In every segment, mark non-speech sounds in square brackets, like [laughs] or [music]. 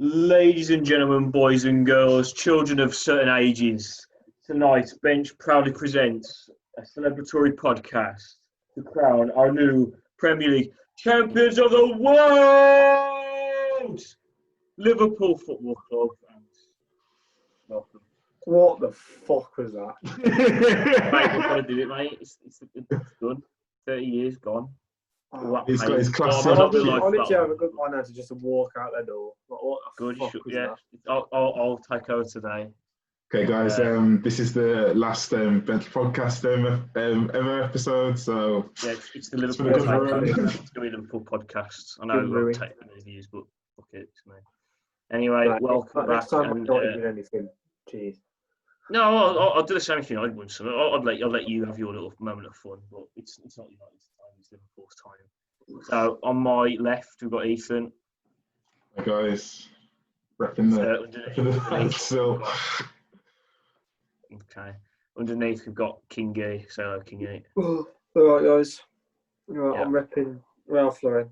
Ladies and gentlemen, boys and girls, children of certain ages, tonight Bench proudly presents a celebratory podcast to crown our new Premier League champions of the world, Liverpool Football Club. Welcome. What the fuck was that? Mate, we've got to do it, mate. It's, it's, it's done. 30 years gone. All that He's got his class Oh, on. man, Honestly, like honestly, that. have a good one now to just walk out the door. Like, what the Good, fuck should- yeah. I'll, I'll, I'll take over today. Okay, guys, Yeah. um, this is the last um, Bench podcast ever, um, ever episode. So Yeah, it's, it's the been Liverpool a good podcast. run. [laughs] It's going to be the Liverpool podcast. I know we'll run. take the views, but fuck it, it's me. Anyway, Right, welcome next back. time and, I'm not uh, doing anything. Jeez. No, I'll, I'll, I'll do the same thing I'd win. So I'll, I'll let I'll let you have your little moment of fun, but it's it's not United's time; it's Liverpool's time. So on my left, we've got Ethan. guys, repping the, Uh, underneath, underneath, still. okay. Underneath, we've got Kingy. Say hello, Kingy. All right, guys. Right, Yeah. I'm repping Ralph Lauren.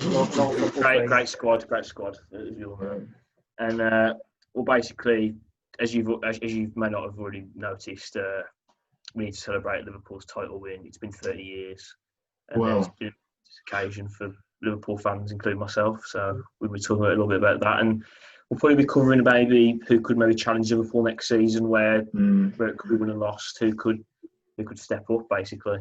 Not, not football Great, great squad, great squad. As you all know. And uh, well, basically, as you've as, as you may not have already noticed, uh, we need to celebrate Liverpool's title win. It's been 30 years, and Wow. it's been this occasion for Liverpool fans, including myself. So we were talking a little bit about that, and we'll probably be covering maybe who could maybe challenge Liverpool next season, where Mm. where it could be won and lost, who could who could step up, basically.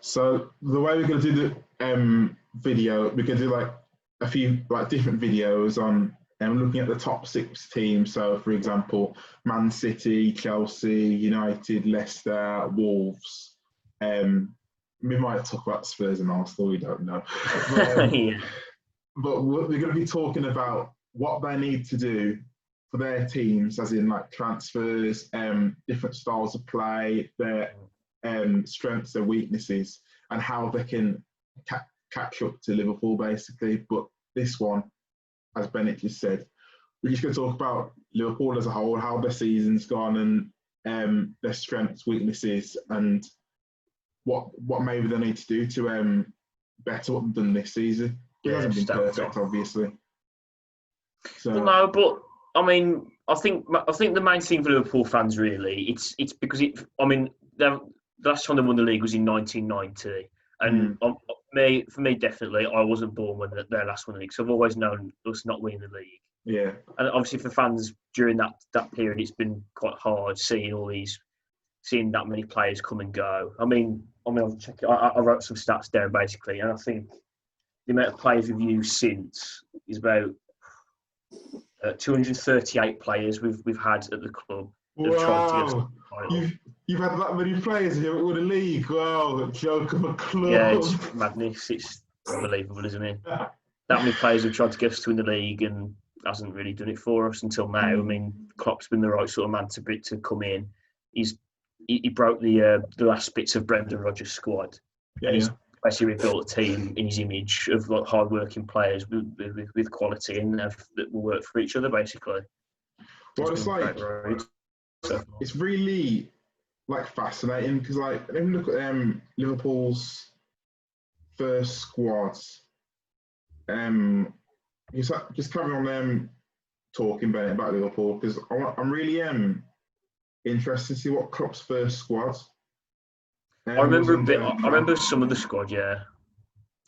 So the way we're gonna do the um, video, we're gonna do like a few like different videos on um, looking at the top six teams. So, for example, Man City, Chelsea, United, Leicester, Wolves. Um, we might talk about Spurs and Arsenal. We don't know. [laughs] But, um, yeah. but we're we're going to be talking about what they need to do for their teams, as in like transfers, um, different styles of play, their um, strengths, their weaknesses, and how they can ca- catch up to Liverpool, basically. But this one, as Bennett just said, we're just going to talk about Liverpool as a whole, how their season's gone, and um, their strengths, weaknesses, and what what maybe they need to do to um, better what they've done this season. It Yeah, hasn't been perfect, obviously. So no, but I mean, I think I think the main thing for Liverpool fans really, it's it's because it. I mean, the the last time they won the league was in 1990, and me for me definitely, I wasn't born when their last won the league, so I've always known us not winning the league. yeah, And obviously for fans during that that period, it's been quite hard seeing all these, seeing that many players come and go. I mean, I mean, I'll check. it. I, I wrote some stats down basically, and I think the amount of players we've used since is about uh, 238 players we've we've had at the club. that have tried to get us wow. You've, you've had that many players haven't a league. Wow, joke of a club. Yeah, it's [laughs] madness. It's unbelievable, isn't it? That many players have tried to get us to win the league and hasn't really done it for us until now. I mean, Klopp's been the right sort of man to to come in. He's he, he broke the uh, the last bits of Brendan Rodgers' squad. yeah, and he's yeah. basically rebuilt a team in his image of like hard-working players with, with, with quality and have, that will work for each other. Basically, Well, it's a like it's really like fascinating because like let me look at um Liverpool's first squad. Um, just just carry on um talking about about Liverpool because I'm really um interested to see what Klopp's first squad. um, I remember a bit. I remember some of the squad. Yeah,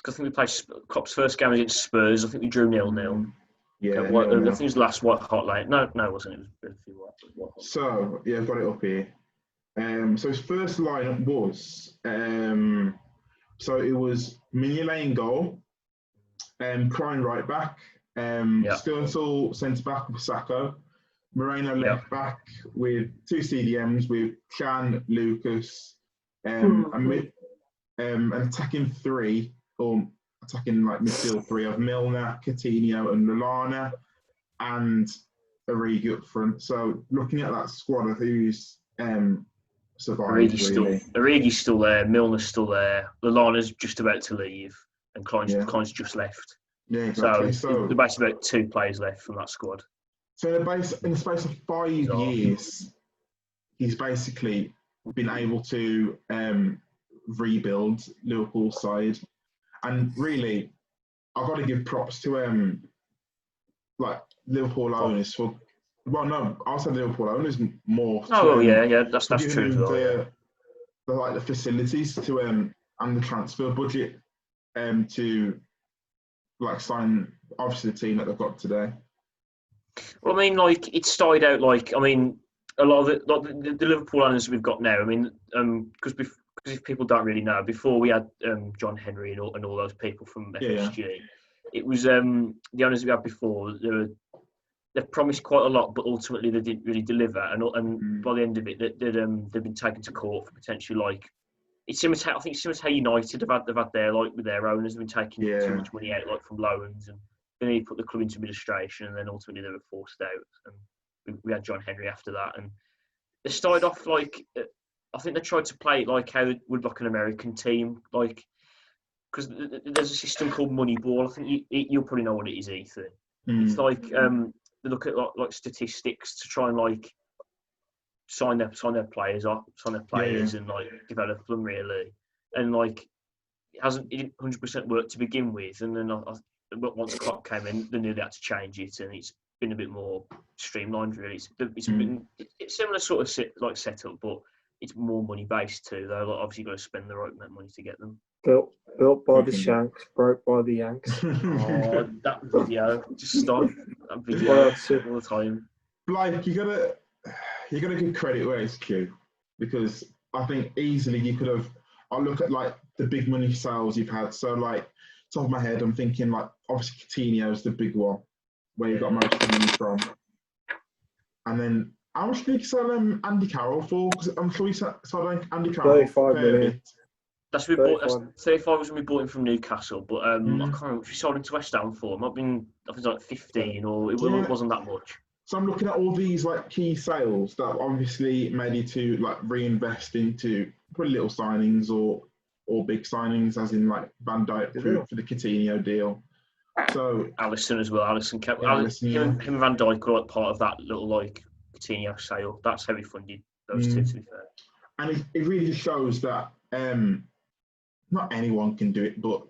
I think we played Klopp's first game against Spurs. I think we drew nil nil. Yeah, I nil-nil. think it was the last White Hart Lane. No, no, it wasn't. It was Brentford white, white hot. So yeah, I've got it up here. Um, so his first lineup was um, so it was Mignolet in goal, um, Klein right back, um, Yeah. Skrtel centre back with Sakho, Moreno Yeah. left back with two CDMs with Chan, Lucas, um, Hmm. and mid, um, an attacking three or attacking like midfield three of Milner, Coutinho, and Lallana, and Origi up front. So looking at that squad of who's um, survived, Origi's still, really. Origi's still there. Milner's still there. Lallana's just about to leave, and Klein's, Yeah. Klein's just left. Yeah, exactly. So, So, there's basically about two players left from that squad. so in, the base, in the space of five years, he's basically been able to um, rebuild Liverpool's side, and really, I've got to give props to um, like Liverpool owners for. Well, no, I'll say Liverpool owners more. Oh, to, um, yeah, yeah, that's that's true as them well. yeah. The, the like the facilities to um and the transfer budget um to like sign obviously the team that they've got today. Well, I mean, like it started out like I mean, a lot of it, like the, the Liverpool owners we've got now. I mean, um, because because if people don't really know, before we had um, John Henry and all, and all those people from Yeah, yeah. FSG, it was um, the owners we had before. They were they promised quite a lot, but ultimately they didn't really deliver. And and Mm. by the end of it, they, they'd, um, they've been taken to court for potentially like. It's similar. To, I think it's similar to how United have had, they've had their like with their owners have been taking Yeah. too much money out like from loans and then he put the club into administration and then ultimately they were forced out. And we, we had John Henry after that. And they started off like, uh, I think they tried to play it like how it would like an American team, like, because there's a system called Moneyball. I think you, you'll probably know what it is, Ethan. Mm. It's like um, they look at like, like statistics to try and like sign their sign their players up, sign their Yeah, yeah. players, and like develop them really. And like it hasn't it hundred percent work to begin with, and then I, I, once Klopp came in, they knew they had to change it, and it's been a bit more streamlined really. It's it's Mm. been it's similar sort of sit, like setup, but it's more money based too. Though like, obviously got to spend the right amount of money to get them. Built, built by the [laughs] Shanks, broke by the Yanks. [laughs] Oh, that video just stop that video Well, all the time. like you gotta you gotta give credit where it's due because I think easily you could have. I look at like the big money sales you've had. So like top of my head, I'm thinking like obviously Coutinho is the big one where you got most of the money from, and then how much did you sell um, Andy Carroll for? Because I'm sure he sold sold Andy Carroll 35 for a fair million. bit. That's we bought. That's 35. Was when we bought him from Newcastle, but um, I Mm. can't remember. if We sold him to West Ham for. It might have been. I think it was like fifteen, or it wasn't, Yeah. wasn't that much. So I'm looking at all these like key sales that obviously made you to like reinvest into pretty little signings or or big signings, as in like Van Dijk for, for the Coutinho deal. So Alisson as well. Alisson kept. Yeah, Allison, Alisson, him, yeah. him and Van Dijk were like part of that little like Coutinho sale. That's how we funded those two. Mm. To be fair. and it, it really shows that um, not anyone can do it, but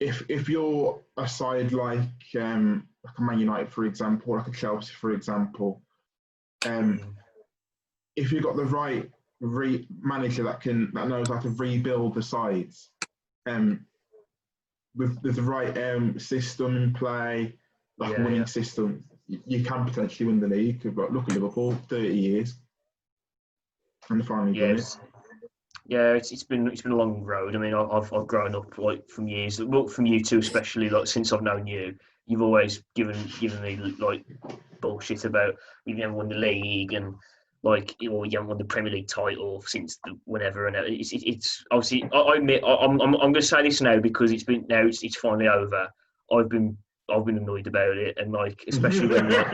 if if you're a side like um, like a Man United, for example, like a Chelsea, for example, um, if you've got the right re- manager that can that knows how to rebuild the sides, um, with, with the right um, system in play, like Yeah, winning yeah. system, you, can potentially win the league. Look at Liverpool, thirty years, and finally done it. Yeah, it's, it's been it's been a long road. I mean, I've I've grown up like from years, well, from you two especially. Like since I've known you, you've always given given me like bullshit about you never won the league and like or you haven't won the Premier League title since the, whenever. And it's it, it's obviously I, I admit I, I'm I'm, I'm going to say this now because it's been now it's, it's finally over. I've been I've been annoyed about it and like especially when like,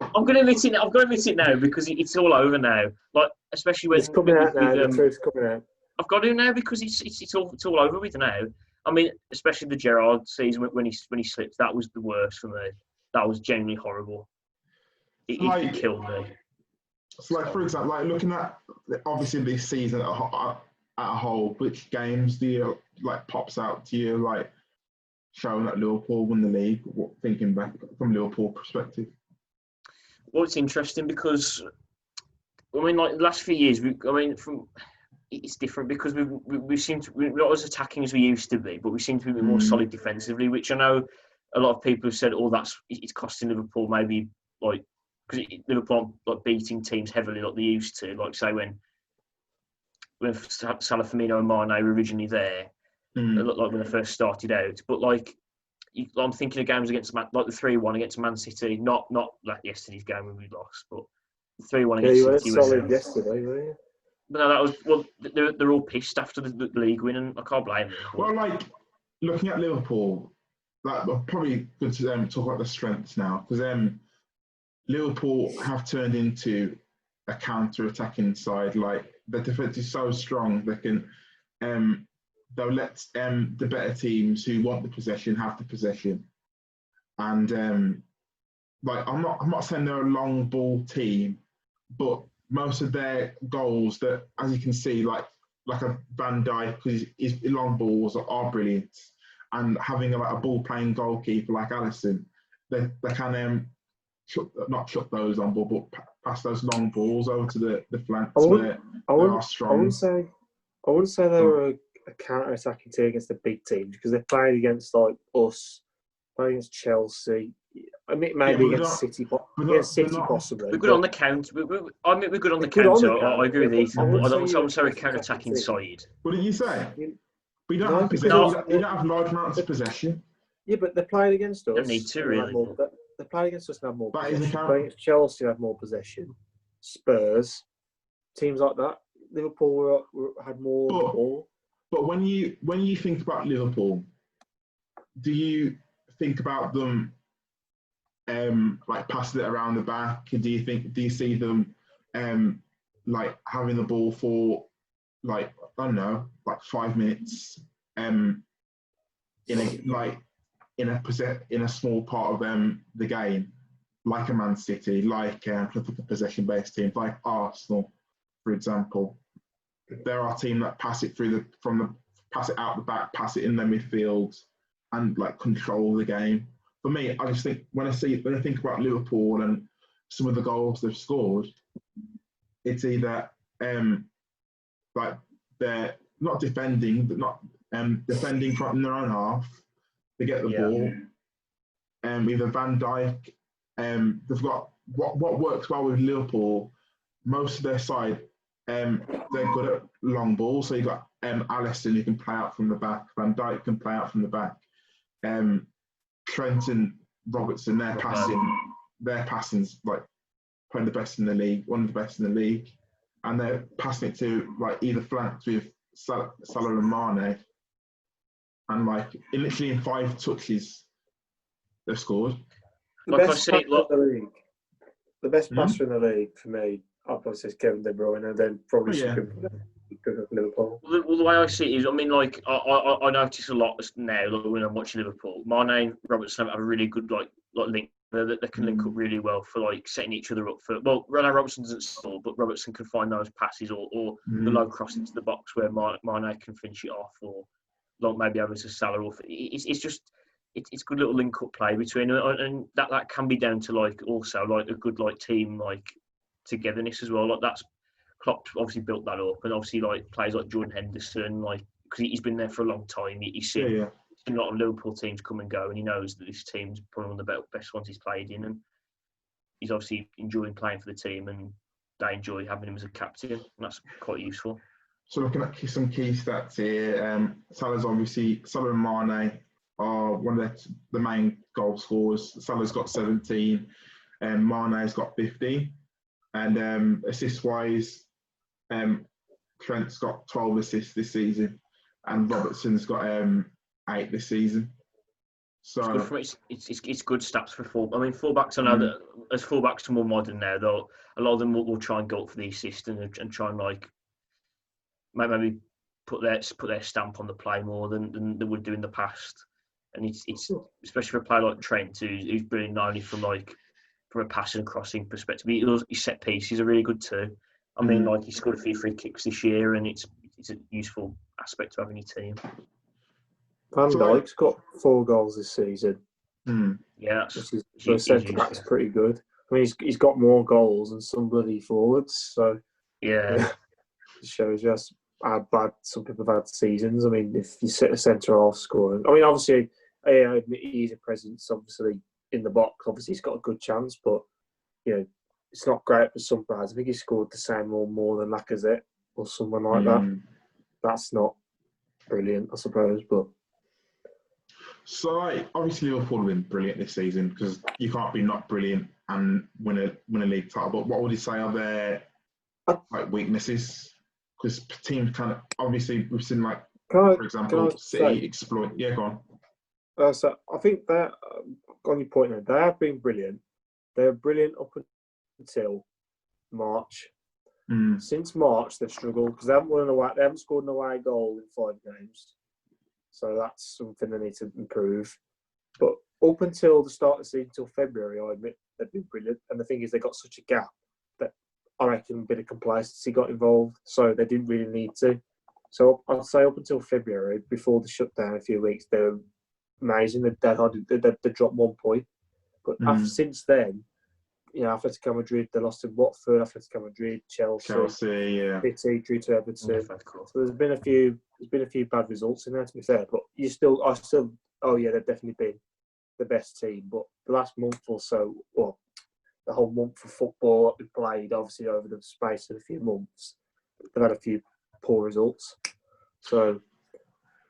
[laughs] I'm gonna admit it. I've got to admit it now because it, it's all over now. Like especially when It's coming with- out now. with, The um, truth's coming out. I've got to now because it's it's, it's all it's all over with now. I mean, especially the Gerrard season when, when he when he slipped, that was the worst for me. That was genuinely horrible. It, it, Like- it killed me. So, like for example, like looking at obviously this season at a, at a whole, which games do you like pops out to you like showing that Liverpool won the league? What, thinking back from Liverpool perspective, Well, it's interesting because I mean, like the last few years, we, I mean, from it's different because we we, we seem to we're not as attacking as we used to be, but we seem to be more Mm. solid defensively, which I know a lot of people have said, "Oh, that's it's costing Liverpool maybe like because Liverpool aren't, like beating teams heavily like they used to, like say when when Sa- Salah, Firmino, and Mane were originally there, Mm. it looked like when they first started out. But like, you, I'm thinking of games against Man, like the three one against Man City, not not like yesterday's game when we lost, but the three one Yeah, against you City was. solid um, yesterday, weren't you? no, that was well. They're, they're all pissed after the, the league win, and I can't blame them. but- Well, like looking at Liverpool, like well, probably good to um, talk about the strengths now because um, Liverpool have turned into a counter-attacking side. Like the defense is so strong, they can um, they'll let um, the better teams who want the possession have the possession, and um, like I'm not I'm not saying they're a long ball team, but most of their goals that, as you can see, like like a Van Dijk, because his long balls are, are brilliant, and having a, like a ball playing goalkeeper like Alisson, they, they can um, shut, not shut those on, but, but pass those long balls over to the, the flanks I where wouldn't- I they wouldn't, are I strong. wouldn't say I wouldn't say they Hmm. were a, a counter-attacking team against the big teams because they're playing against like us, played against Chelsea. I mean, maybe we're against not- City, but we're not- against we're City not- possibly. We're good but- on the counter. We, we, I mean, we're good on the We're good on counter. the I, I agree with counter, Ethan. I but I wouldn't don't, say so I'm you're sorry, a counter-attacking counter-attacking side. What did you say? You- We don't No, have because possession. No. You don't- you have large amounts of possession. Yeah, but they're playing against us. Don't need to, they had really. More, they, they played against us and had more That is a possession. count. Playing against Chelsea had more possession. Spurs, teams like that. Liverpool were, were, had more of the But- ball. But when you when you think about Liverpool, do you think about them um, like passing it around the back? Do you think do you see them um, like having the ball for like I don't know, like five minutes um, in a like in a in a small part of um, the game, like a Man City, like uh, possession based teams, like Arsenal, for example there are teams that pass it through the from the pass it out the back, pass it in their midfield, and like control the game. For me, I just think when I see when I think about Liverpool and some of the goals they've scored, it's either um like they're not defending, but not um defending from in their own half. They get the Yeah. ball. Um, either Van Dijk, um, they've got what what works well with Liverpool. Most of their side um, they're good at long balls. So you've got um, Alisson who can play out from the back. Van Dijk can play out from the back. Um, Trent and Robertson, their passing, their passing's like probably the best in the league, one of the best in the league, and they're passing it to like either flanks with Sal- Salah and Mane, and like in literally in five touches, they've scored. The Like best say, passer in the league. The best Hmm? passer in the league for me, Oh, I'd is Kevin De Bruyne, and then probably Oh, yeah. should be good at Liverpool. Well, the, well, the way I see it is, I mean, like I, I, I notice a lot now like, when I'm watching Liverpool. Mane, Robertson have a really good like like link. That they can link up mm. really well for like setting each other up for. Well, Renato Robertson doesn't score, but Robertson can find those passes or, or the mm. low cross into the box where Mane Mane can finish it off, or like maybe over to Salah. Or it's, it's just it's it's good little link up play between them, and and that that can be down to like also like a good like team like togetherness as well. Like that's Klopp obviously built that up, and obviously like players like Jordan Henderson, like because he's been there for a long time. He, he's seen, yeah. seen a lot of Liverpool teams come and go, and he knows that this team's probably one of the be- best ones he's played in, and he's obviously enjoying playing for the team, and they enjoy having him as a captain, and that's quite useful. So looking at some key stats here, um, Salah's obviously Salah and Mane are one of the, the main goal scorers. Salah's got 17, and Mane's got 15. And um, assist wise, um, Trent's got 12 assists this season, and Robertson's got um, eight this season. It's good So for it's, it's, it's, good stats for full. I mean, fullbacks. I know Mm. that as fullbacks are more modern now, though, a lot of them will, will try and go up for the assist and, and try and like maybe put their put their stamp on the play more than, than they would do in the past. And it's it's especially for a player like Trent, who's, who's brilliant not only from like from a passing and crossing perspective, but he does- his set pieces are really good too. I mean, Mm. like he scored a few free kicks this year, and it's it's a useful aspect to having your team. Van So- Dijk's got four goals this season, hmm, Yeah, that's which is He- for he's centre useful. back's pretty good. I mean, he's, he's got more goals than some bloody forwards, so yeah. [laughs] it shows you just how bad some people have had seasons. I mean, if you sit a centre half scoring, I mean, obviously, I I admit he's a presence, obviously, in the box. Obviously, he's got a good chance, but, you know, it's not great for some players. I think he scored the same or more than Lacazette or someone like that. hmm. That's not brilliant, I suppose, but So like, obviously Liverpool have been brilliant this season because you can't be not brilliant and win a win a league title. But what would you say are their like weaknesses? Because teams kind of obviously we've seen like can for can example I City say- exploit. Yeah, go on. Uh, so I think that on your point there, they have been brilliant. They're brilliant up until March. Mm, Since March, they've struggled because they haven't won an away. They haven't scored an away goal in five games, so that's something they need to improve. But up until the start of the season, until February, I admit they've been brilliant. And the thing is, they got such a gap that I reckon a bit of complacency got involved, so they didn't really need to. So I'd say up until February, before the shutdown, a few weeks, they were amazing. They, they, they, they, they dropped one point, But Mm. after, since then, you know, Atletico Madrid, they lost to Watford, Atletico Madrid, Chelsea, Chelsea, yeah. City, drew to Everton. So there's been a few, there's been a few bad results in there to be fair. But you still, I still, oh yeah, they've definitely been the best team. But the last month or so, well, the whole month of football that we played, obviously over the space of a few months, they've had a few poor results. So,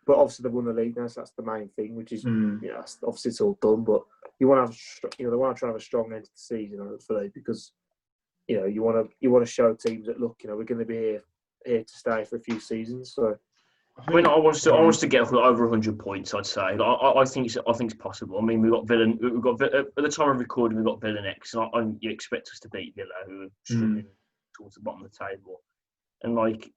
but obviously they won the league now, so that's the main thing, which is Mm. yeah, it's- obviously it's all done, but you want to have, you know, they want to try and have a strong end to the season, hopefully, because you know you want to you want to show teams that look, you know, we're going to be here here to stay for a few seasons. So I mean, I want us to, I want us to get over 100 points. I'd say. I, I, I think it's, I think it's possible. I mean, we've got Villa. We've got at the time of recording, we've got Villa next, and I, I, you expect us to beat Villa, who are struggling towards the bottom of the table. And like,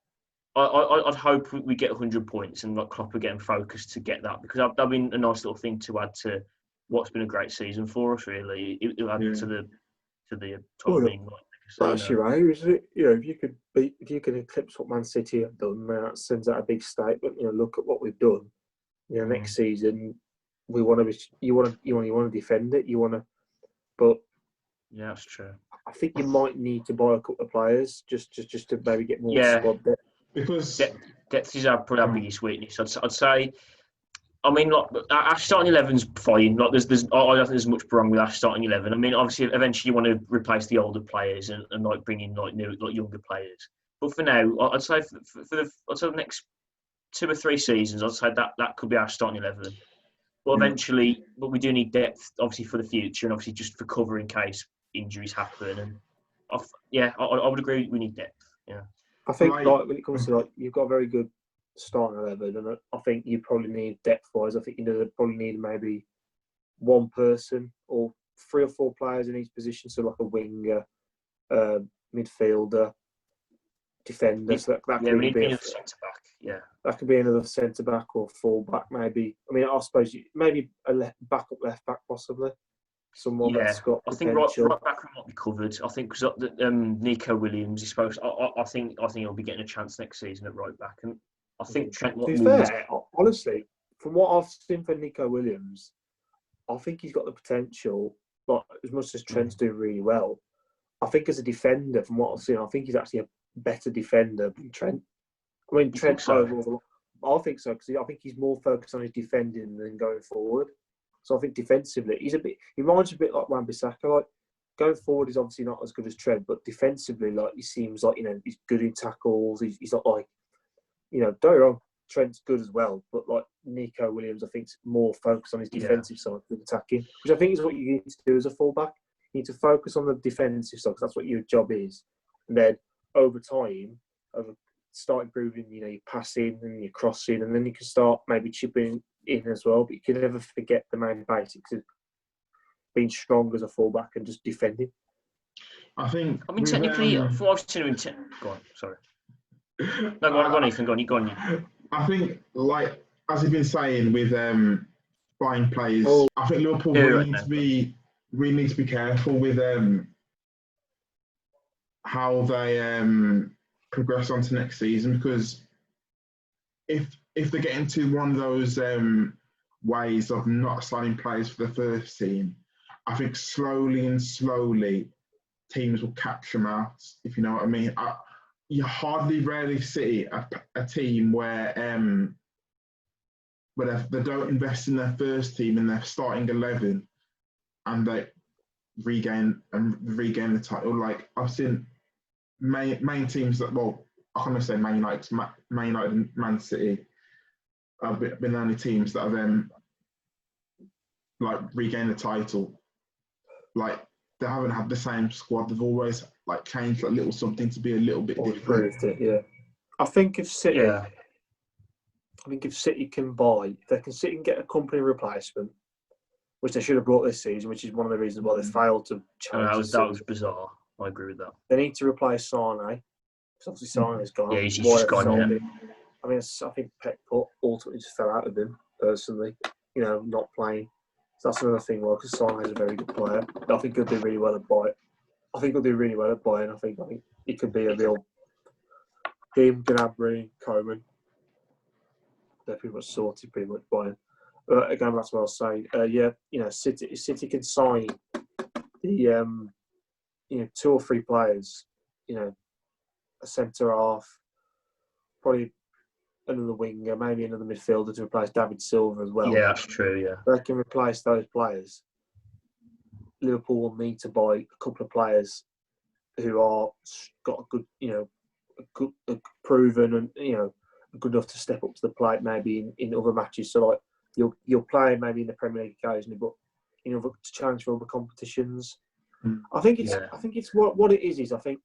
I, I, I'd hope we- get 100 points, and like Klopp are getting focused to get that because that- that'd been a nice little thing to add to what's been a great season for us. Really, it, it'll add Yeah. to the to the top yeah. being like. so, that's you know. your aim, isn't it? You know, if you could beat, if you can eclipse what Man City have done, then that sends out a big statement. You know, look at what we've done. You know, next mm. season we want to be, you want to, you want, you want to defend it. You want to, but Yeah, that's true. I think you might need to buy a couple of players just, just, just to maybe get more Yeah. squad depth. Because Yeah. depth is our probably our Mm. biggest weakness. I'd, I'd say. I mean, like our starting eleven's fine. Like, there's, there's, I don't think there's much wrong with our starting eleven. I mean, obviously, eventually you want to replace the older players and, and like bring in like new, like younger players. But for now, I'd say for, for, for the, I'd say the next two or three seasons, I'd say that that could be our starting eleven. But Mm. eventually, but we do need depth, obviously, for the future, and obviously just for cover in case injuries happen. And I f- yeah, I, I would agree. We need depth. I think Like- like when it comes to like you've got a very good starting eleven, and I think you probably need depth wise. I think you know probably need maybe one person or three or four players in each position, so like a winger, uh, midfielder, defender. So that, that Yeah, could be a centre back. Yeah. that could be another centre back or full back, maybe. I mean, I suppose you, maybe a left, backup left back, possibly. Someone Yeah, that's got I think right, right back might be covered. I think because uh, um, Nico Williams is supposed. I, I, I think I think he'll be getting a chance next season at right back, and I think mm-hmm. Trent. To be fair, honestly, from what I've seen for Nico Williams, I think he's got the potential. Like as much as Trent's mm. doing really well, I think as a defender, from what I've seen, I think he's actually a better defender than Trent. I mean, Trent so? I think so because I think he's more focused on his defending than going forward. So I think defensively, he's a bit. He reminds a bit like Wan-Bissaka. Like going forward, he's obviously not as good as Trent, but defensively, like he seems like you know he's good in tackles. He's, he's not like you know, don't get wrong, Trent's good as well, but like Nico Williams, I think, is more focused on his Yeah. defensive side than attacking, which I think is what you need to do as a fullback. You need to focus on the defensive side 'cause that's what your job is. And then over time, over start improving, you know, your passing and your crossing, and then you can start maybe chipping in as well. But you can never forget the main basics of being strong as a fullback and just defending. I think. I mean, technically, um, from what I've seen him. Te- go on, sorry. No, go on, go on, Ethan. Go on, you go on. You. I think, like as you've been saying, with um, buying players, Oh. I think Liverpool Yeah, really right need now. to be really need to be careful with um, how they um, progress on to next season because if if they get into one of those um, ways of not signing players for the first team, I think slowly and slowly teams will catch them out. If you know what I mean. I, you hardly rarely see a, a team where um where they, don't invest in their first team in their starting eleven and they regain and regain the title. Like I've seen main main teams that well I can't say Man United, Man United and Man City have been, been the only teams that have um like regained the title. Like they haven't had the same squad. They've always like changed a little something to be a little bit Or different. it, yeah. I think if City, Yeah. I think if City can buy, if they can sit and get a Kompany replacement, which they should have brought this season, which is one of the reasons why they failed to Uh, challenge. that the was that was bizarre. I agree with that. They need to replace Sane. Because obviously Sane is gone. Yeah, he's- he's Why just gone, sold yeah. I mean, I think Pep ultimately just fell out of him personally. You know, not playing. So that's another thing. Well, because Sane is a very good player. I think he'll do really well at Bayern. I think he'll do really well at Bayern. I think I think he could be a real him, Gnabry, Coman. They're pretty much sorted, pretty much Bayern. uh, again, that's what I was saying. Uh, yeah, you know, City City can sign the um, you know two or three players. You know, a centre half, probably another winger, maybe another midfielder to replace David Silva as well. yeah, that's true. Yeah, they can replace those players. Liverpool will need to buy a couple of players who are got a good, you know, a good, a proven and you know, good enough to step up to the plate maybe in, in other matches. So like you'll you'll play maybe in the Premier League occasionally, but you know, to challenge for other competitions. Mm. I think it's Yeah. I think it's what what it is is I think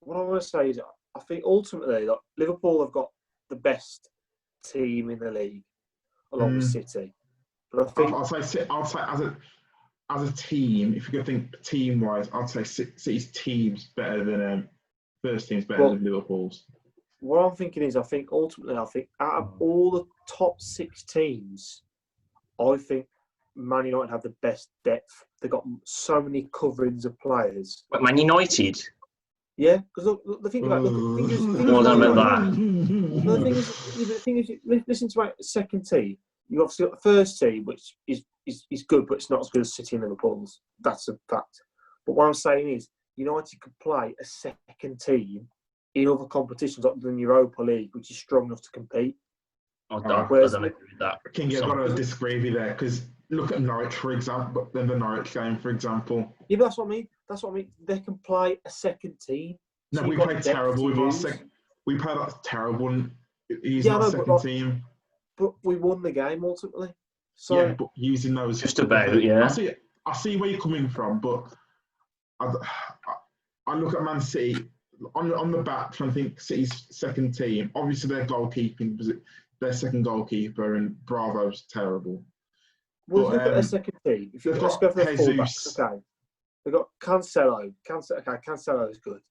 what I want to say is I think ultimately like, Liverpool have got the best team in the league along with Mm. City. But I think I'll, I'll say, I'll say as a as a team, if you could think team wise, I'd say City's team's better than um, first team's better Well- than Liverpool's. what I'm thinking is, I think ultimately, I think out of all the top six teams, I think Man United have the best depth. They've got so many coverings of players. but Man United. Yeah, because look, look, the thing about look, the thing is, the thing Well, is [laughs] I Man meant United- that. no, the thing is, yeah, but the thing is, listen to my second team. You obviously got the first team, which is, is is good, but it's not as good as City and Liverpool's. That's a fact. But what I'm saying is, United could play a second team in other competitions other than Europa League, which is strong enough to compete. I don't, Oh, I whereas don't Li- agree with that. King, I've got to disagree with you there because look at Norwich, for example. Then the Norwich game, for example. Yeah, but that's what I mean. That's what I mean. They can play a second team. No, So we you've played terrible with our second. We played that terrible. And he's Yeah, not no, second like- team. But we won the game ultimately. So yeah, but using those Just about, yeah. I see. I see where you're coming from, but I, I, I look at Man City on on the back, trying to think City's second team. Obviously, their goalkeeping was their second goalkeeper, and Bravo's terrible. we'll but, look at um, their second team. If you they've let's got go for the Jesus. fullbacks, okay. They've got Cancelo. Cancelo. Okay, Cancelo is good.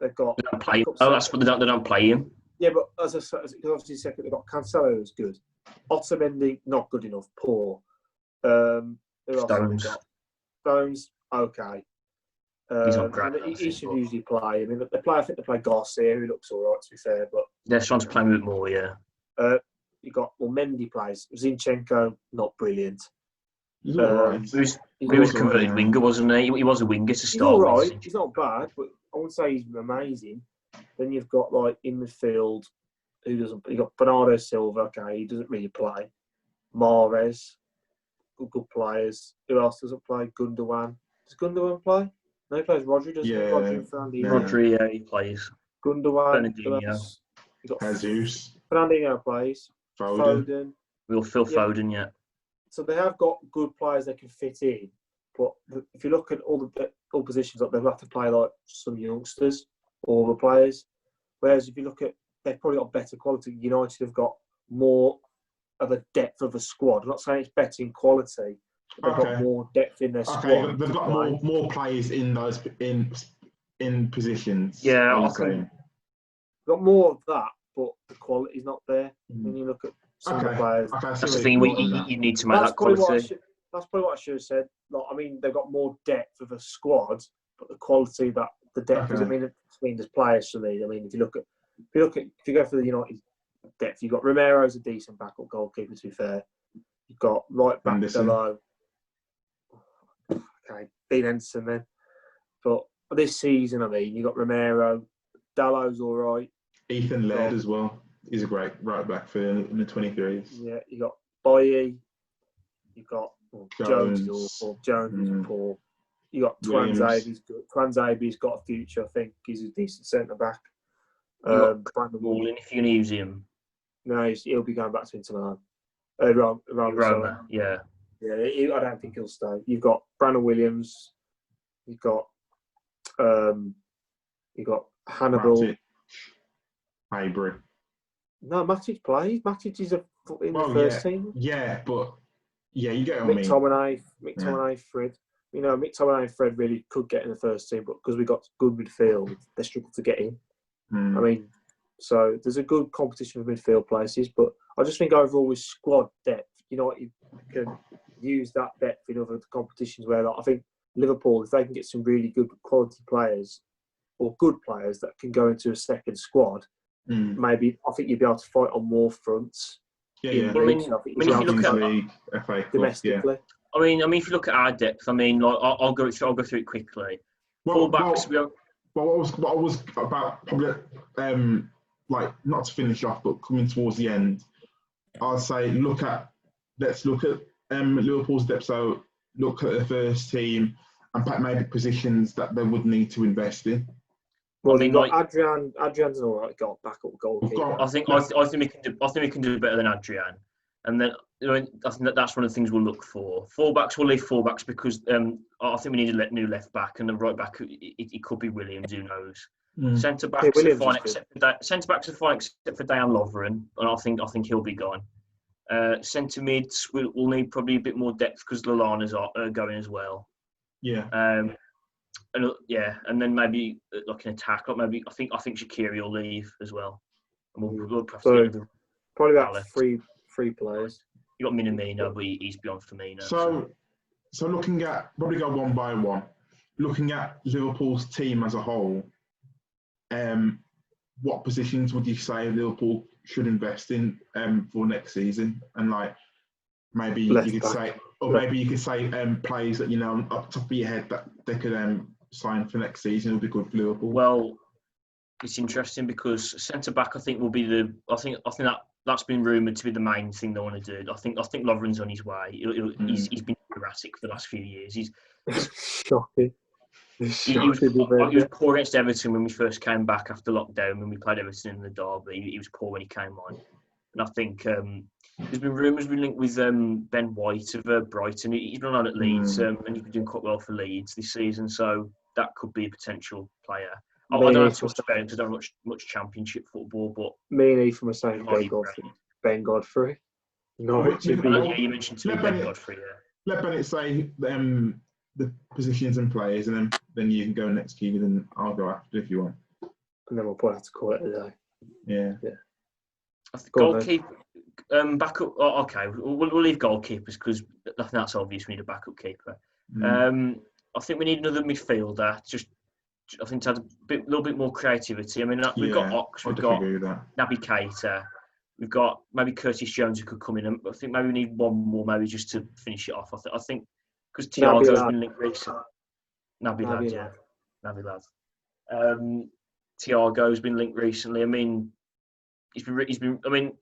They've got They don't play. Oh, that's what they don't. They don't play him. Yeah, but as I said, as- obviously second, they've got Cancelo is good. Otamendi not good enough. Poor. Um, who else have they Stones. Stones. Okay. He's not Um, I he, he should but- usually play. I mean, they play. I think they play Garcia, who looks all right to be fair. But They're trying to play him a bit more. Yeah. you got well, Mendy plays. Zinchenko not brilliant. Um, all right. He was, He's he was a converted winger, wasn't he? He was a winger to He's start with. right. He's not bad, but I wouldn't say he's amazing. Then you've got like in midfield, who doesn't? You got Bernardo Silva. Okay, he doesn't really play. Mahrez, good, good players. Who else doesn't play? Gundogan. Does Gundogan play? No, he plays Rodri. Doesn't he? Yeah, Rodri and Fernandinho. yeah. Rodri, yeah, he plays. Gundogan. Who Fernandinho. got Jesus, Fernandinho plays. Foden. Foden. We'll Phil Yeah. Foden, yeah. So they have got good players that can fit in, but if you look at all the all positions, like they'll have to play like some youngsters or the players. Whereas if you look at, they've probably got better quality. United have got more of a depth of a squad. I'm not saying it's better in quality, but they've got more depth in their squad. They've got play. more more players in those in in positions. Yeah, are you I can- saying? got more of that, but the quality's not there. When Mm. you look at some of Okay, the players, okay. That's the thing. you're We, you, with that. you need to make that's that probably what I quality. That's probably what I should have said. Like, I mean, they've got more depth of a squad, but the quality that the depth. I Okay. mean, there's players for me. I mean, if you look at, if you look at, if you go for the United depth, you've got Romero's a decent backup goalkeeper. To be fair, you've got right back below. Okay, Dean Henderson then, but this season, I mean, you've got Romero, Dalot's all right. Ethan Laird as well. He's a great right back for in the 23s. Yeah, you got Boye, you've got well, Jones. is Jones. awful. Jones is Mm. poor. You got Williams. Tuanzebe's good. Tuanzebe's got a future. I think he's a decent centre back. Um, Brandon Wall. If you can use him. No, he's, he'll be going back to Inter Milan. Uh, Rome, sorry. Roma, yeah. Yeah, he, I don't think he'll stay. You've got Brandon Williams. You've got um, you got Hannibal. Matic, Highbury. No, Matic plays. Matic is a in Well, the first yeah. team. Yeah, but yeah, you get I Mick mean. Tominay, Mick Yeah. Tominay, Fred. You know, McTominay and i Fred really could get in the first team, but because we got good midfield, they struggle to get in. Mm. I mean, so there's a good competition for midfield places, but I just think overall with squad depth, you know what, you can use that depth in other competitions where like, I think Liverpool, if they can get some really good quality players or good players that can go into a second squad, Mm. maybe I think you'd be able to fight on more fronts. Yeah, yeah. I mean- I mean, if you look at- FA Cup, yeah. domestically. I mean, I mean, if you look at our depth, I mean, like, I'll, I'll go through. I'll go through it quickly. Well, Fullbacks, well, we have, well, what was what I was about probably um like not to finish off, but coming towards the end, I'd say look at let's look at um Liverpool's depth. So look at the first team and perhaps maybe positions that they would need to invest in. Well, I mean, you've got like- Adrian. Adrian's an all right goal, backup goalkeeper. I think I, I think we can do. I think we can do better than Adrian. And then I, mean, I think that that's one of the things we'll look for. Fullbacks, we'll leave fullbacks because um, I think we need a le- new left back and the right back. It, it, it could be Williams. Who knows? Centre backs are Williams fine except for da- centre backs are fine except for Dan Lovren, and I think I think he'll be gone. Uh, centre mids will will need probably a bit more depth because Lallana's are, uh, going as well. Yeah, Um, and uh, yeah, and then maybe uh, like an attack. Like maybe I think I think Shaqiri will leave as well. And we'll, we'll perhaps So- get Probably about Alex. three three players. you got Minamino, but he's beyond Firmino. So, so looking at probably go one by one. Looking at Liverpool's team as a whole, um, what positions would you say Liverpool should invest in um, for next season? And like maybe Left you could back. say, or maybe you could say um, players that you know up top of your head that they could um, sign for next season would be good for Liverpool. Well, it's interesting because centre back, I think, will be the. I think I think that that's been rumoured to be the main thing they want to do. I think I think Lovren's on his way. He'll, he'll, hmm. he's, he's been erratic for the last few years. He's Shocking. he, he was, he was poor against Everton when we first came back after lockdown when we played Everton in the derby. He, he was poor when he came on, and I think um, there's been rumours been linked with um, Ben White of uh, Brighton. He- He's been on at Leeds um, and he's been doing quite well for Leeds this season, so that could be a potential player. I, I don't know too much about him because I don't much much Championship football, but Me and Ethan were saying Ben Godfrey. rated. Ben Godfrey. Norwich would be Yeah. Oh, you mentioned to me Ben Godfrey. Yeah. Let Bennett say um, the positions and players, and then then you can go next, Keegan, and I'll go after if you want. and then we'll probably have to call it a day. Yeah. I think Go goalkeeper, um, backup. Oh, okay, we'll, we'll leave goalkeepers because I think that's obvious. We need a backup keeper. Mm. Um, I think we need another midfielder. Just, I think to add a bit, little bit more creativity. I mean, we've got Yeah, Ox, we've got. Naby Keita, we've got maybe Curtis Jones who could come in. And I think maybe we need one more, maybe just to finish it off. I, th- I think because Naby Thiago's been linked recently. Naby, Naby Lad, yeah, Naby Lad. Um, Thiago's been linked recently. I mean, he's been, he's been. I mean,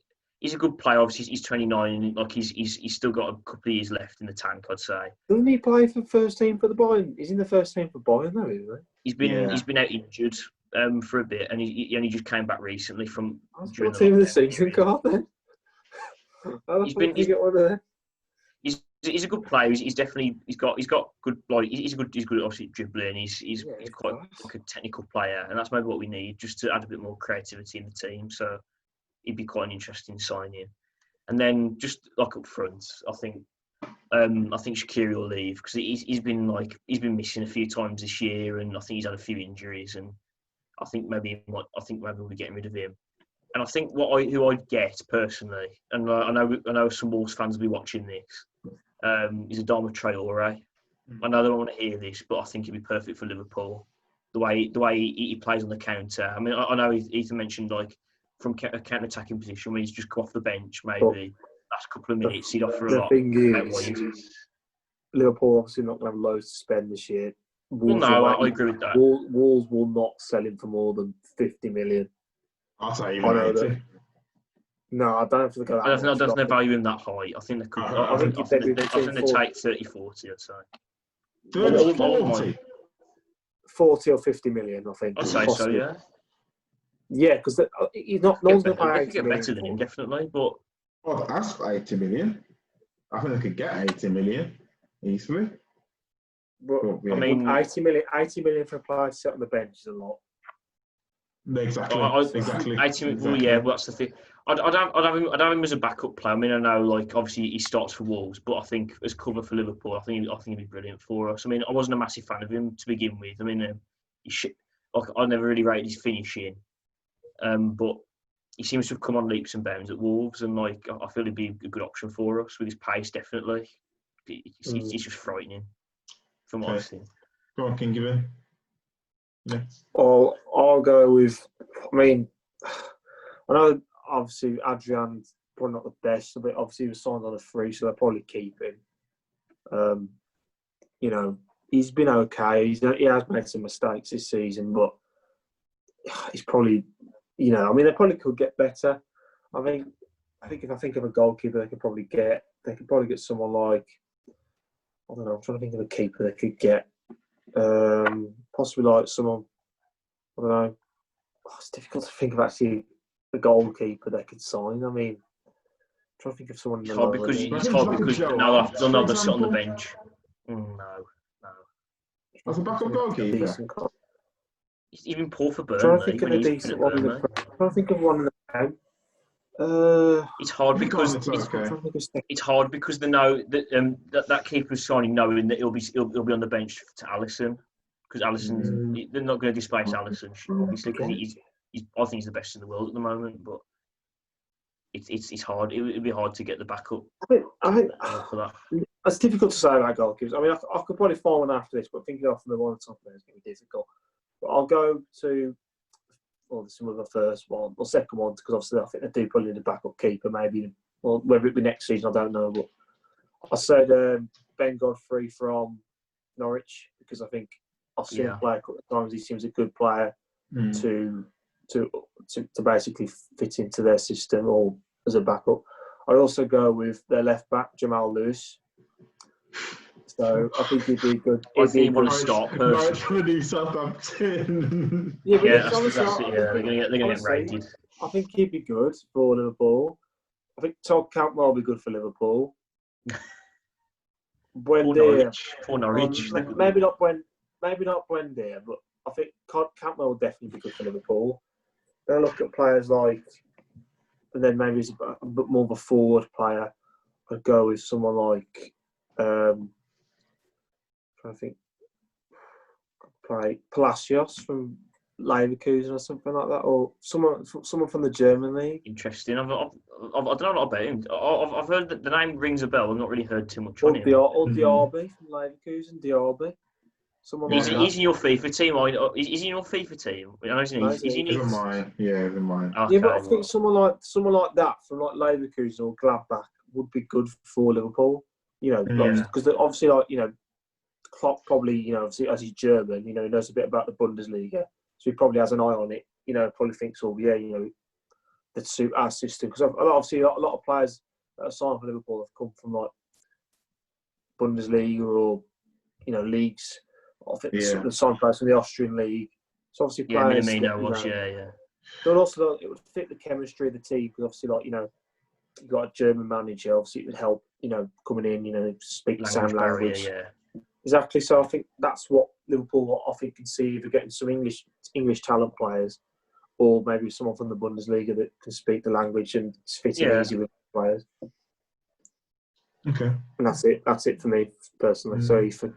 he's a good player. Obviously, he's 29, and like he's he's he's still got a couple of years left in the tank. I'd say. Doesn't he play for first team for the Bayern? He's in the first team for Bayern though, isn't he? He's been Yeah. he's been out injured um, for a bit, and he, he only just came back recently from. During what team of the season period. card then. How the He's been- did you get one of them? He's he's a good player. He's, he's definitely he's got he's got good like he's a good he's good obviously dribbling. He's he's, Yeah, he's he's quite class. like a technical player, and that's maybe what we need just to add a bit more creativity in the team. So he'd be quite an interesting signing. And then just like up front, I think um, I think Shaqiri will leave because he's he's been like he's been missing a few times this year, and I think he's had a few injuries, and I think maybe might- I think maybe we're getting rid of him. And I think what I who I'd get personally, and uh, I know I know some Wolves fans will be watching this, um, is Adama Traore. I know they don't want to hear this, but I think he'd be perfect for Liverpool. The way the way he, he plays on the counter. I mean, I, I know Ethan mentioned like from a counter attacking position when he's just come off the bench, maybe last couple of minutes he'd offer a The lot. thing is. Liverpool obviously not going to have loads to spend this year. Well, Wolves no, will I, I agree with that. Wolves, Wolves will not sell him for more than 50 million. I'll say I even 80. No, I don't have to go that I don't think much, that doesn't value him that high. I think they could. Uh, I, I think, I I think, think they, I think they take 30, 40, I'd say. 30, I wouldn't- I wouldn't 40. 40 or 50 million, I think. I'd say so, yeah. Yeah, because he's not. No Get one's going to better, 80 could get million better than him, him. definitely. But Well, that's 80 million. I think I could get 80 million easily. But But, yeah. I mean, 80 million, 80 million for a player to sit on the bench is a lot. exactly. I, I, exactly. 80, well, yeah, well, that's the thing. I'd, I'd, have, I'd, have him, I'd have him as a backup player. I mean, I know, like, obviously he starts for Wolves, but I think as cover for Liverpool, I think I think he'd be brilliant for us. I mean, I wasn't a massive fan of him to begin with. I mean, um, he sh- like, I never really rated his finishing, um, but he seems to have come on leaps and bounds at Wolves, and like, I I feel he'd be a good option for us with his pace, definitely. He's, Mm. he's just frightening from what Okay. I've seen. Go on, King Given. Yeah. I'll, I'll go with. I mean, I know obviously Adrian's probably not the best. But obviously, he was signed on a free, so they'll probably keep him. Um, you know, he's been okay. He's he has made some mistakes this season, but he's probably, you know, I mean, they probably could get better. I think, I think if I think of a goalkeeper, they could probably get, they could probably get someone like, I don't know, I'm trying to think of a keeper they could get. Um, possibly like someone, I don't know. Oh, it's difficult to think of actually a goalkeeper they could sign. I mean, I'm trying to think of someone. in It's hard because league. it's hard because Joe now Hart, they'll know for they'll sit on the bench. Mm, no, no. As a backup goalkeeper? Even poor for I'm trying to think of a decent one. In the, Burnley. I'm trying to think of one in the game. Uh, It's hard because It's it's, I'm trying okay. to think of stuff. it's hard because they know that um that, that keeper's signing knowing that he'll be he'll, he'll be on the bench to Alisson because Alisson Mm. they're not going to displace Alisson obviously because he's, he's I think he's the best in the world at the moment but it's it's, it's hard it would be hard to get the backup I think, I think uh, for that it's difficult to say about goalkeepers. I mean, I, I could probably find one after this, but thinking off the one on top there is going to be difficult. But I'll go to well, some of the first one or second one because obviously I think they do probably need a backup keeper, maybe. Well, whether it be next season, I don't know. But I said um, Ben Godfrey from Norwich because I think I've seen Yeah. him play a couple of times. He seems a good player Mm. to to to, to basically fit into their system or as a backup. I'd also go with their left back Jamal Lewis. So I think he'd be a good. I he'd be think he a wants good- to start Norwich person to do Southampton. [laughs] Yeah, but yeah it's that's, honestly, that's I- it I yeah they're going to get they're going to get raided I think he'd be good for Liverpool. I think Todd Cantwell will be good for Liverpool. [laughs] poor Buendia, Norwich poor Norwich [laughs] um, maybe not when, maybe not Buendia, but I think Cod- Cantwell will definitely be good for Liverpool. Then I look at players like, and then maybe he's a bit a bit more of a forward player. I'd go with someone like, um, trying to think, play Palacios from Leverkusen or something like that, or someone someone from the German league. interesting I've, I've, I've, I don't know a lot about him I've, I've heard that the name rings a bell I've not really heard too much Or, on him Diar- or Mhm. Diaby from Leverkusen, Diaby. Someone He's, like that. he's in your FIFA team. Or, is, is he in your FIFA team? I know he's in. No, He's, he's in Never his, mind. Yeah, never mind. okay, yeah, but I think someone like someone like that from like Leverkusen or Gladbach would be good for Liverpool. You know, Yeah. because obviously, like you know, Klopp probably you know obviously as he's German, you know, he knows a bit about the Bundesliga, so he probably has an eye on it. You know, probably thinks, oh yeah, you know, that suit our system because obviously a lot of players that are signed for Liverpool have come from like Bundesliga or you know leagues. I think Yeah. the signed players from the Austrian league. So obviously yeah, players. You was. Yeah, yeah. but also, like, it would fit the chemistry of the team because obviously, like you know, you got a German manager. Obviously, it would help. You know, coming in, you know, speak the Language same language. Yeah. Exactly. So I think that's what Liverpool, I think, can see either getting some English English talent players, or maybe someone from the Bundesliga that can speak the language and fit in Yeah. easy with players. Okay. And that's it. That's it for me personally. So Mm. if Do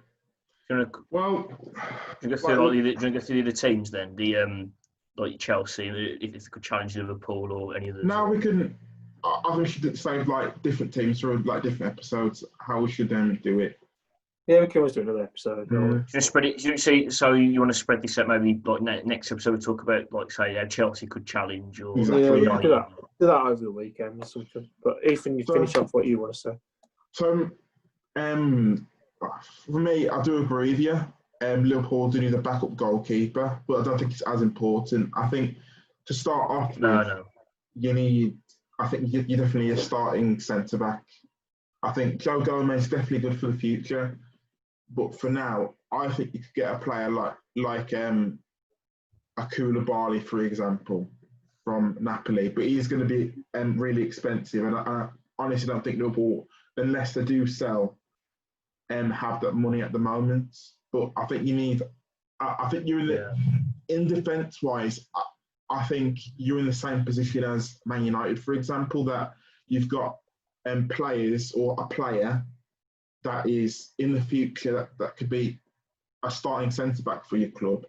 you want to Well, go through Well- like, the, do you wanna go through the other teams then? The um, like Chelsea, if, if they could challenge Liverpool or any others. now we can. I I think we should save like different teams for like different episodes. How we should then do it. Yeah, we can always do another episode. Yeah. Do you want to spread it? do you see, so you want to spread this out? Maybe like ne- next episode we talk about like say how Chelsea could challenge or Exactly, Yeah, we yeah. do that. Do that over the weekend or something. But Ethan, you So- finish off what you want to say. So, um, for me, I do agree with you. Um, Liverpool do need a backup goalkeeper, but I don't think it's as important. I think to start off No, with, no. you need. I think you, you definitely a starting centre back. I think Joe Gomez is definitely good for the future, but for now, I think you could get a player like like um, a Koulibaly, for example, from Napoli, but he's going to be um, really expensive, and I, I honestly don't think Liverpool, unless they do sell, um, have that money at the moment. But I think you need. I, I think you're in the, Yeah. in defence wise, I, I think you're in the same position as Man United, for example, that you've got um, players or a player that is in the future that, that could be a starting centre back for your club,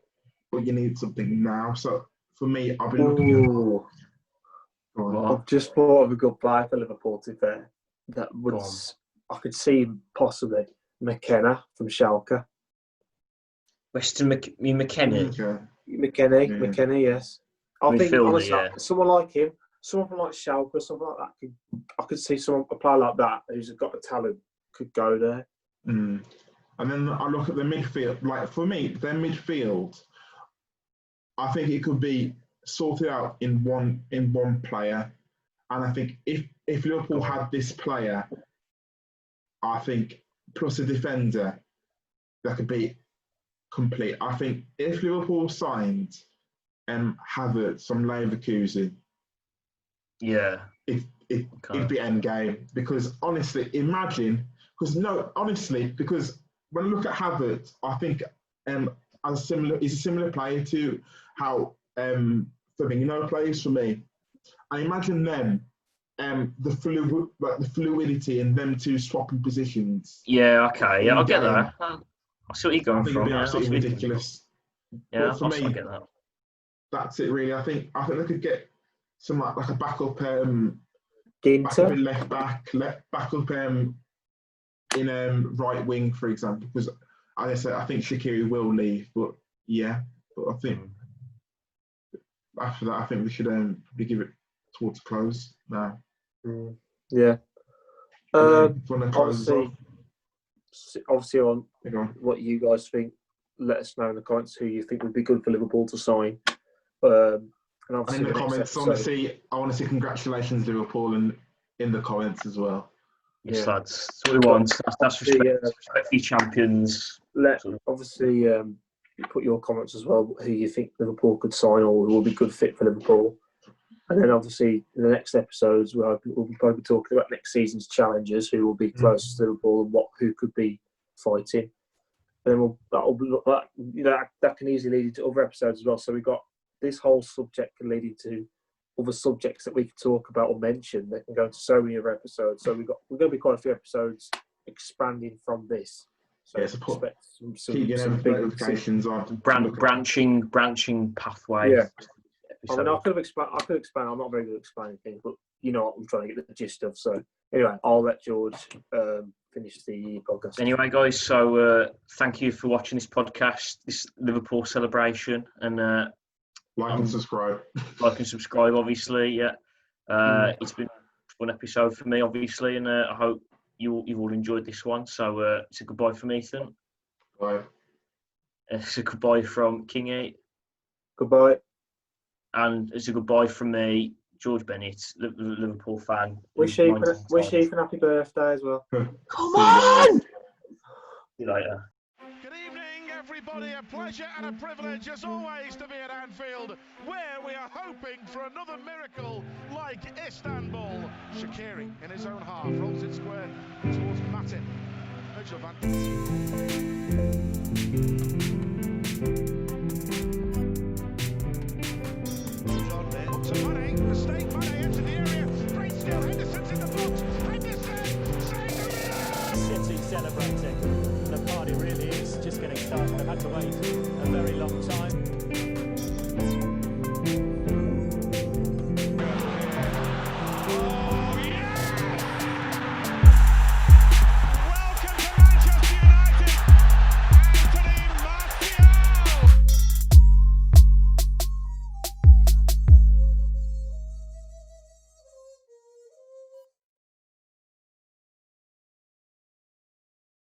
but you need something now. So for me, I've been looking at. Ooh. What? I've just thought of a good buy for Liverpool to be fair. That would Go on. s- I could see possibly McKennie from Schalke. Weston Mc, me McKennie. Okay. McKennie, Yeah. McKennie, yes. I think Midfielder, honestly, yeah. someone like him, someone like Schalke or something like that could I could see someone a player like that who's got the talent could go there. Mm. And then I look at the midfield. Like for me, their midfield, I think it could be sorted out in one in one player. And I think if if Liverpool had this player, I think plus a defender, that could be complete. I think if Liverpool signed um Havertz from Leverkusen, Yeah. it, it Okay. it'd be end game because honestly, imagine because no, honestly, because when I look at Havertz, I think um as similar he's a similar player to how um Firmino plays for me. I imagine them um the flu like the fluidity in them two swapping positions. Yeah. Okay. Yeah, I get Yeah. that. I see what you're I going think it'd from. be Yeah, absolutely what you're- ridiculous. Yeah, But for I me- get that. That's it really. I think I think they could get some like, like a backup um backup Ginter, in left back, left backup um, in um, right wing, for example. Because I said, I think Shaqiri will leave, but yeah, but I think after that, I think we should um, probably give it towards close now. Mm, yeah. Um, want to close obviously, obviously on on. what you guys think. Let us know in the comments who you think would be good for Liverpool to sign. Um, and And in the next comments, I want to episode- see. I want to see congratulations Liverpool, and in the comments as well. Yes, Yeah. lads. That's what we want. That's, that's respect, Yeah. respect for champions. let obviously um, put your comments as well who you think Liverpool could sign or who will be good fit for Liverpool. And then obviously in the next episodes we'll, we'll probably be talking about next season's challengers who will be closest to Liverpool and what who could be fighting. And then we'll that'll be that you know that, that can easily lead into other episodes as well. So we've got this whole subject can lead into other subjects that we can talk about or mention that can go into so many other episodes. So we've got we're going to be quite a few episodes expanding from this. So Yeah, so put- expect some, some, Keep some big notifications on. Bran- Look branching, branching pathway. Yeah. I mean, I could have expand. I could expand. I'm not very good at explaining things, but you know what I'm trying to get the gist of. So anyway, I'll let George um, finish the podcast. Anyway, guys, so uh, thank you for watching this podcast, this Liverpool celebration, and uh, like and subscribe. [laughs] like and subscribe, obviously. Yeah, uh, it's been a fun episode for me, obviously, and uh, I hope you you've all enjoyed this one. So uh, it's a goodbye from Ethan. Bye. [laughs] It's a goodbye from Kingy, Goodbye. and it's a goodbye from me, George Bennett, Li- Li- Liverpool fan. Wish who's Ethan, wish. Ethan happy birthday as well. [laughs] Come See you guys. on! See you later. Everybody. A pleasure and a privilege, as always, to be at Anfield, where we are hoping for another miracle like Istanbul. Shaqiri in his own half rolls it square towards Mane, mistake. Into the area. Henderson's in the box. Henderson City celebrating. The party really is just getting started. I've had to wait a very long time.